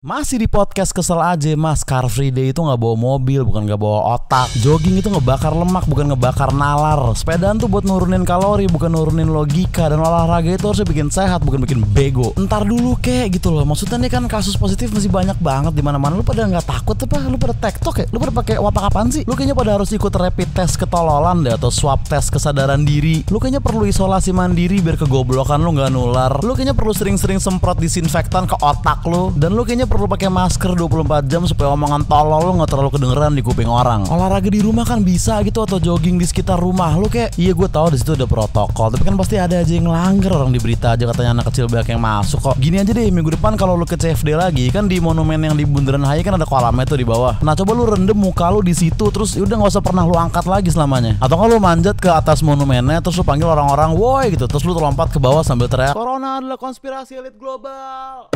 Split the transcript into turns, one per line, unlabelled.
Masih di podcast kesel aja mas. Car Free Day itu nggak bawa mobil bukan nggak bawa otak. Jogging itu ngebakar lemak bukan ngebakar nalar. Sepedaan tuh buat nurunin kalori bukan nurunin logika. Dan olahraga itu harusnya bikin sehat bukan bikin bego. Ntar dulu kek gitu loh. Maksudnya nih kan kasus positif masih banyak banget. Di mana mana Lu pada nggak takut apa? Lu pada tektok ya? Lu pada pakai wapak apaan sih? Lu kayaknya pada harus ikut rapid test ketololan deh Atau swab test kesadaran diri. Lu kayaknya perlu isolasi mandiri biar kegoblokan lu nggak nular. Lu kayaknya perlu sering-sering semprot disinfektan ke otak lu. Dan lu kayaknya perlu pakai masker 24 jam supaya omongan tolol lo nggak terlalu kedengeran di kuping orang. Olahraga di rumah kan bisa gitu atau jogging di sekitar rumah. Lu kayak iya gue tahu di situ ada protokol, tapi kan pasti ada aja yang langgar orang di berita aja katanya anak kecil banyak yang masuk kok. Gini aja deh minggu depan kalau lu ke CFD lagi kan di monumen yang di Bundaran HI kan ada kolamnya tuh di bawah. Nah coba lu rendem muka lu di situ terus udah nggak usah pernah lu angkat lagi selamanya. Atau kalau manjat ke atas monumennya terus lu panggil orang-orang woi gitu terus lu terlompat ke bawah sambil teriak Corona adalah konspirasi elit global.